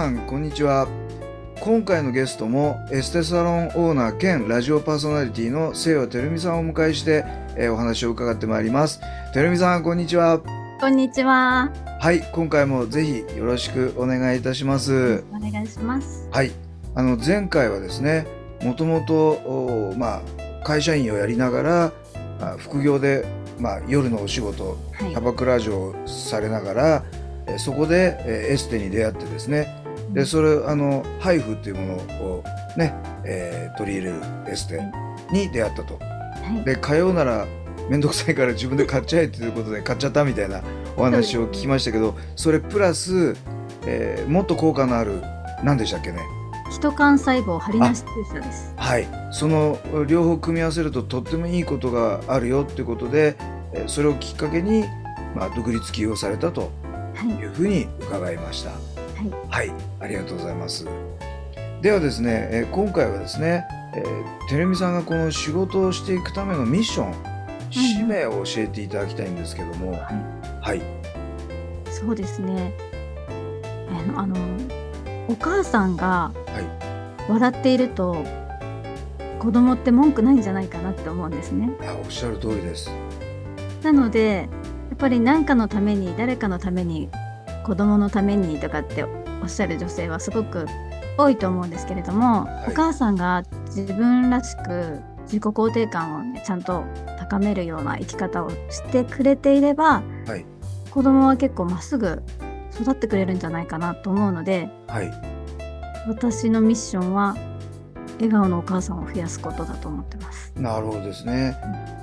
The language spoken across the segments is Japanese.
さんこんにちは今回のゲストもエステサロンオーナー兼ラジオパーソナリティの清和てるみさんをお迎えして、えーお話を伺ってまいりますてるみさんこんにちはこんにちは。はい今回もぜひよろしくお願いいたしますお願いします。はいあの前回はですねもともとおまあ会社員をやりながらあ副業で、まあ、夜のお仕事はいキャ。バクラ嬢をされながら、えーそこで、えーエステに出会ってですねでそれあのハイフっていうものをね、えー取り入れるエステに出会ったとはい。で通うなら面倒くさいから自分で買っちゃえということで 買っちゃったみたいなお話を聞きましたけどそれプラス、えーもっと効果のある何でしたっけね？人幹細胞張りなし注射です。はいその両方組み合わせるととってもいいことがあるよっていうことでえーそれをきっかけに、まあ、独立起業されたとはい。いうふうに伺いました。はい。はい、ありがとうございます。ではですね、えー今回はですね、えー、てるみさんがこの仕事をしていくためのミッション、使命を教えていただきたいんですけども、ははい、そうですね。あの、あのお母さんがは笑っていると、子供って文句ないんじゃないかなって思うんですね。い、あおっしゃる通りです。なので、やっぱり何かのために、誰かのために、子供のためにとかっておっしゃる女性はすごく多いと思うんですけれども、いお母さんが自分らしく自己肯定感を、ね、ちゃんと高めるような生き方をしてくれていれば、はい子供は結構まっすぐ育ってくれるんじゃないかなと思うのではい、私のミッションは笑顔のお母さんを増やすことだと思ってます。なるほどですね。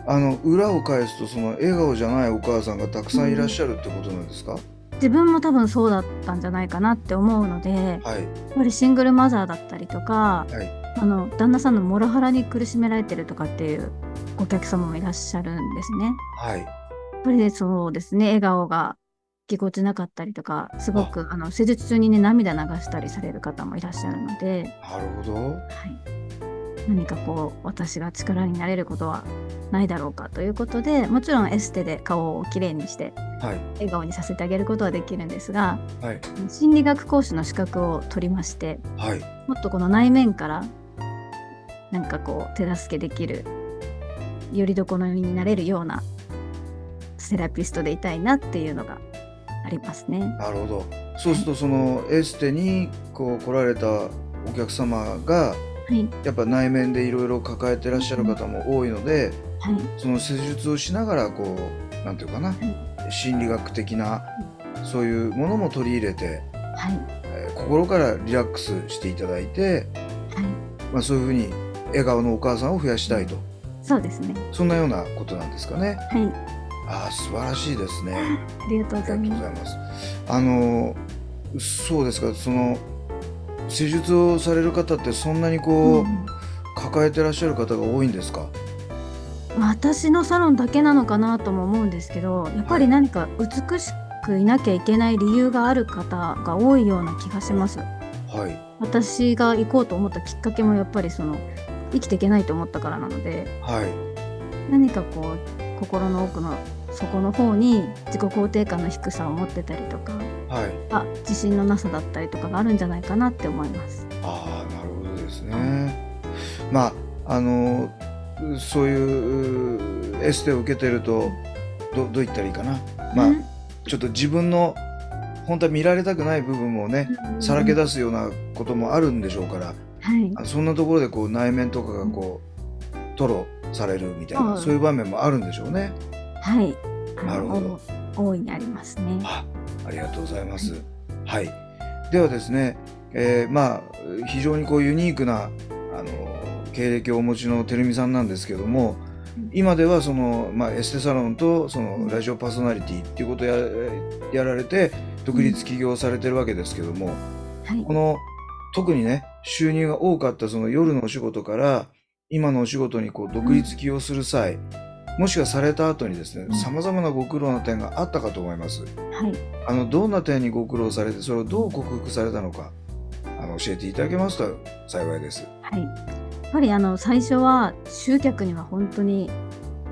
あの裏を返すとその笑顔じゃないお母さんがたくさんいらっしゃるってことなんですか？自分も多分そうだったんじゃないかなって思うので、やっはい、ぱりシングルマザーだったりとか、はい、あの旦那さんのモラハラに苦しめられてるとかっていうお客様もいらっしゃるんですね。はい、やっぱりそうですね、笑顔がぎこちなかったりとか、すごくあ。の施術中にね、涙流したりされる方もいらっしゃるので、なるほど。はい、何かこう、私が力になれることはないだろうかということで、もちろんエステで顔をきれいにして、はい、笑顔にさせてあげることはできるんですが、はい、心理学講師の資格を取りまして、はい、もっとこの内面から、なんかこう、手助けできる、よりどころになれるようなセラピストでいたいなっていうのがありますね。なるほど。そうするとそのエステにこう来られたお客様がはい、やっぱ内面でいろいろ抱えてらっしゃる方も多いので、はい、その施術をしながらこうなんていうかな、心理学的なそういうものも取り入れて、はい、えー心からリラックスしていただいて、はい、まあ、そういうふうに笑顔のお母さんを増やしたいとそうですね。そんなようなことなんですかね。はい、ああ素晴らしいですね。ありがとうございます。あのそうですかその施術をされる方ってそんなにす。こう、うん抱えてらっしゃる方が多いんですか？私のサロンだけなのかなとも思うんですけど、やっぱり何か美しくいなきゃいけない理由がある方が多いような気がします。はい私が行こうと思ったきっかけもやっぱりその生きていけないと思ったからなので、はい何かこう心の奥の底の方に自己肯定感の低さを持ってたりとか、はい。あ自信のなさだったりとかがあるんじゃないかなって思います。ああなるほどですね。まああのそういうエステを受けてるとどどう言ったらいいかな。まあうんちょっと自分の本当は見られたくない部分もねさらけ出すようなこともあるんでしょうから、はいあそんなところでこう内面とかがこう吐露されるみたいな、はいそういう場面もあるんでしょうね。はいなるほどお大いにありますね。あありがとうございます。はい。ではですね、えーまあ非常にこうユニークなあの経歴をお持ちのてるみさんなんですけどもうん。今ではその、まあ、エステサロンとそのラジオパーソナリティっていうことをややられて独立起業されてるわけですけども、はい。この特にね収入が多かったその夜のお仕事から今のお仕事にこう独立起業する際、もしくはされた後にですねうん。さまざまなご苦労の点があったかと思います。はい。あのどんな点にご苦労されてそれをどう克服されたのかあの教えていただけますと幸いです。はい、やっぱりあの最初は集客には本当に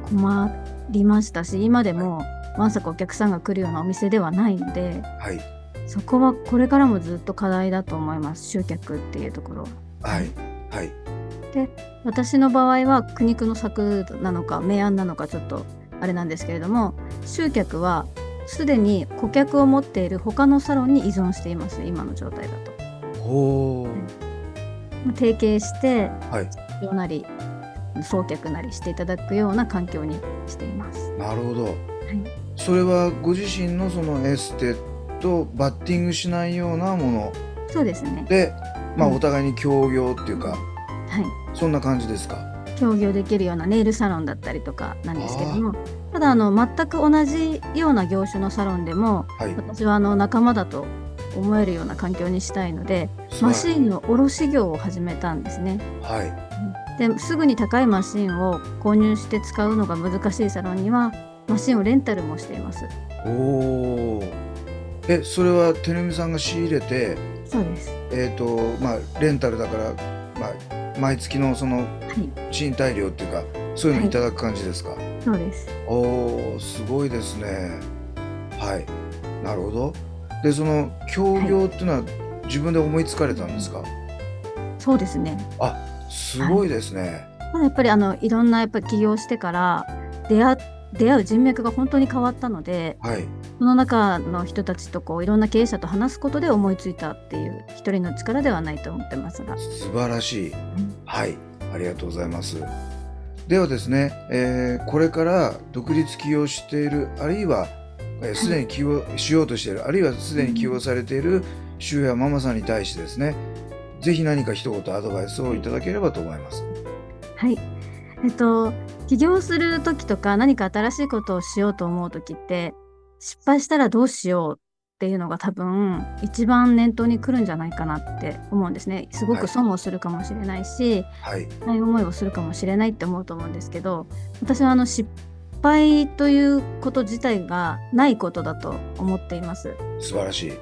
困りましたし今でもまさかお客さんが来るようなお店ではないのではい。そこはこれからもずっと課題だと思います集客っていうところ。は。はい。はい。私の場合は苦肉の策なのか明暗なのかちょっとあれなんですけれども集客はすでに顧客を持っている他のサロンに依存しています今の状態だと。提携してうはいなり送客なりしていただくような環境にしています。なるほど。はいそれはご自身のそのエステとバッティングしないようなものそうですね。で、まあ、うんお互いに協業っていうか、はい。そんな感じですか？協業できるようなネイルサロンだったりとかなんですけども、ただあの全く同じような業種のサロンでも、はい。私はあの仲間だと思えるような環境にしたいので、マシンの卸業を始めたんですね。はい。ですぐに高いマシンを購入して使うのが難しいサロンにはマシンをレンタルもしています。おお。え、それはてるみさんが仕入れて、そうです。えっ、と、まあ、レンタルだから、まあ、毎月のそのはい。賃貸料っていうか、そういうのいただく感じですか？そうです。おお、すごいですね。はい。なるほど。で、その協業っていうのは自分で思いつかれたんですか？そうですね。あ、すごいですね。ただやっぱりあのいろんなやっぱ起業してから出会出会う人脈が本当に変わったのではい。その中の人たちとこういろんな経営者と話すことで思いついたっていう一人の力ではないと思ってますが、素晴らしい。はい。ありがとうございます。ではですね、えーこれから独立起業している、あるいはえーすで、に起業しようとしている、あるいはすでに起業されている主婦やママさんに対してですね、ぜひ何か一言アドバイスをいただければと思います。はいえっと起業する時とか何か新しいことをしようと思う時って失敗したらどうしようっていうのが多分一番念頭に来るんじゃないかなって思うんですねすごはいく損をするかもしれないし、はい。辛い思いをするかもしれないって思うと思うんですけど私はあの失敗ということ自体がないことだと思っています素晴らしい。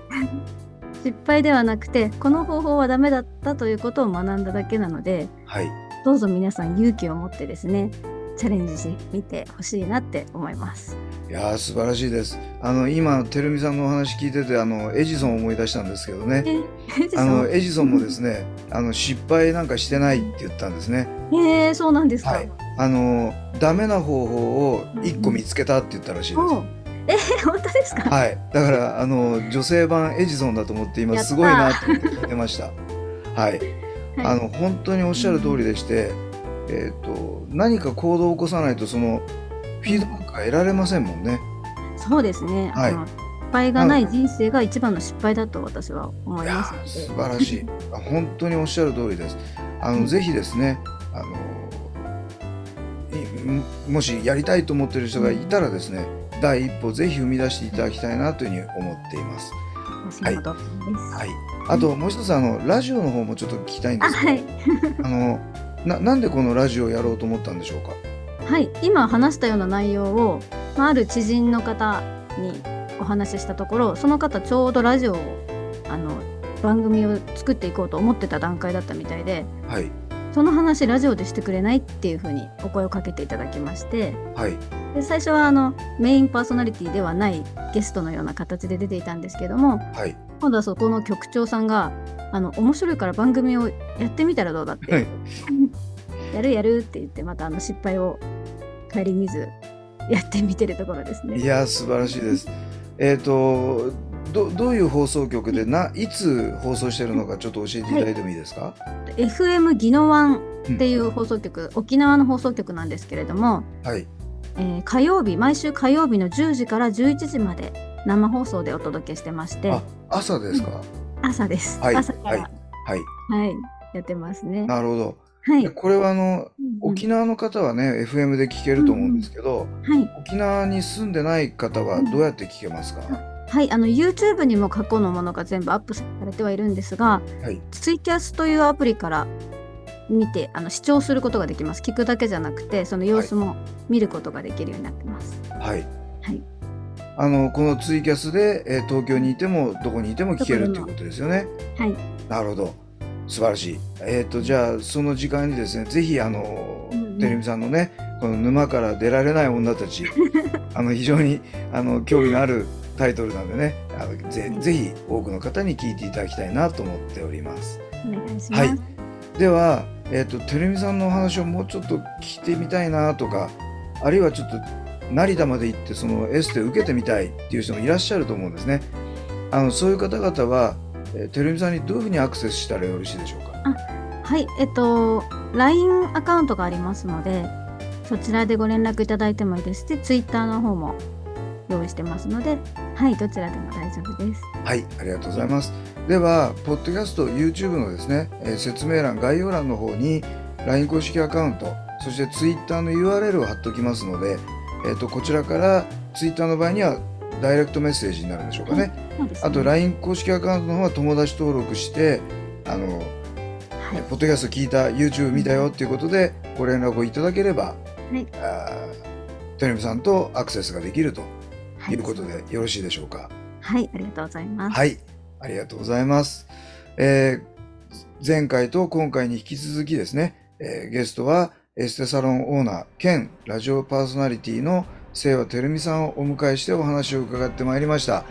失敗ではなくてこの方法はダメだったということを学んだだけなのではい。どうぞ皆さん勇気を持ってですねチャレンジしてみてほしいなって思いますいやー素晴らしいです。あの今てるみさんのお話聞いててあのエジソンを思い出したんですけどね。えあのエジソンもですね、あの失敗なんかしてないって言ったんですね。えー、そうなんですか、はい。あのダメな方法を一個見つけたって言ったらしいです。おうえー、本当ですか、はい。だからあの女性版エジソンだと思って今すごいなと思って聞いてました。はい。はいあの本当におっしゃる通りでして、えっ、と何か行動を起こさないとそのフィードバックが得られませんもんね。そうですね、はい失敗がない人生が一番の失敗だと私は思いますの素晴らしい。あ本当におっしゃる通りです。あの、うんぜひですね、あのいもしやりたいと思っている人がいたらですね、第一歩ぜひ踏み出していただきたいなというふうに思っています。私のことです、はい。あともう一つあのラジオの方もちょっと聞きたいんですけど、あはいあのななんでこのラジオをやろうと思ったんでしょうか？はい、今話したような内容を、まあ、ある知人の方にお話ししたところその方ちょうどラジオをあの番組を作っていこうと思ってた段階だったみたいではいその話ラジオでしてくれないっていうふうにお声をかけていただきまして。はい。で最初はあのメインパーソナリティではないゲストのような形で出ていたんですけどもはい。今度はそこの局長さんがあの面白いから番組をやってみたらどうだって、はい。やるやるって言ってまたあの失敗を顧みずやってみてるところですね。いやー素晴らしいです。えっ、とどどういう放送局でないつ放送してるのかちょっと教えていただいてもいいですか？FM 宜野湾っていう放送局、沖縄の放送局なんですけれども、はいえー火曜日毎週火曜日の10時から11時まで生放送でお届けしてましてあ朝ですか？朝です。はい朝から、ははいい、はい。やってますね。なるほど。はい。これはあの、うんうん沖縄の方はね、FM で聞けると思うんですけど、はい。沖縄に住んでない方はどうやって聞けますか、はい、あの YouTube にも過去のものが全部アップされてはいるんですが、はいツイキャスというアプリから見てあの視聴することができます。聞くだけじゃなくて、その様子も見ることができるようになってます。はい。はい。あの、このツイキャスで、えー東京にいてもどこにいても聞けるっていうことですよね。はい。なるほど。素晴らしい。えっ、と、じゃあ、その時間にですね、ぜひ、あの、うんうんてるみさんのね、この沼から出られない女たち、あの、非常に、あの、興味のあるタイトルなんでね、あのぜはいぜひ多くの方に聞いていただきたいなと思っております。お願いします。はいでは、えっ、と、てるみさんのお話をもうちょっと聞いてみたいなとか、あるいはちょっと成田まで行ってそのエステ受けてみたいっていう人もいらっしゃると思うんですね。あのそういう方々は、えー、てるみさんにどういうふうにアクセスしたらよろしいでしょうか？はい、えっと、LINE アカウントがありますので、そちらでご連絡いただいてもいいですし、Twitter の方も用意してますので、はい、どちらでも大丈夫です。はい、ありがとうございます。では、ポッドキャスト、YouTube のですね、えー説明欄、概要欄の方に LINE 公式アカウント、そして Twitter の URL を貼っておきますので、えー、とこちらから Twitter の場合にはダイレクトメッセージになるんでしょうかね。そうですね。あと LINE 公式アカウントの方は友達登録して、あの、はい、ポッドキャスト聞いた、YouTube 見たよっていうことでご連絡をいただければ、はいあーテレビさんとアクセスができるとはいいうことでよろしいでしょうか？はい、ありがとうございます。はい、ありがとうございます。えー前回と今回に引き続きですね、えーゲストはエステサロンオーナー兼ラジオパーソナリティの清和てるみさんをお迎えしてお話を伺ってまいりました。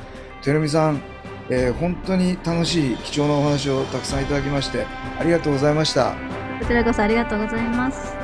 てるみさん、えー本当に楽しい貴重なお話をたくさんいただきましてありがとうございました。こちらこそありがとうございます。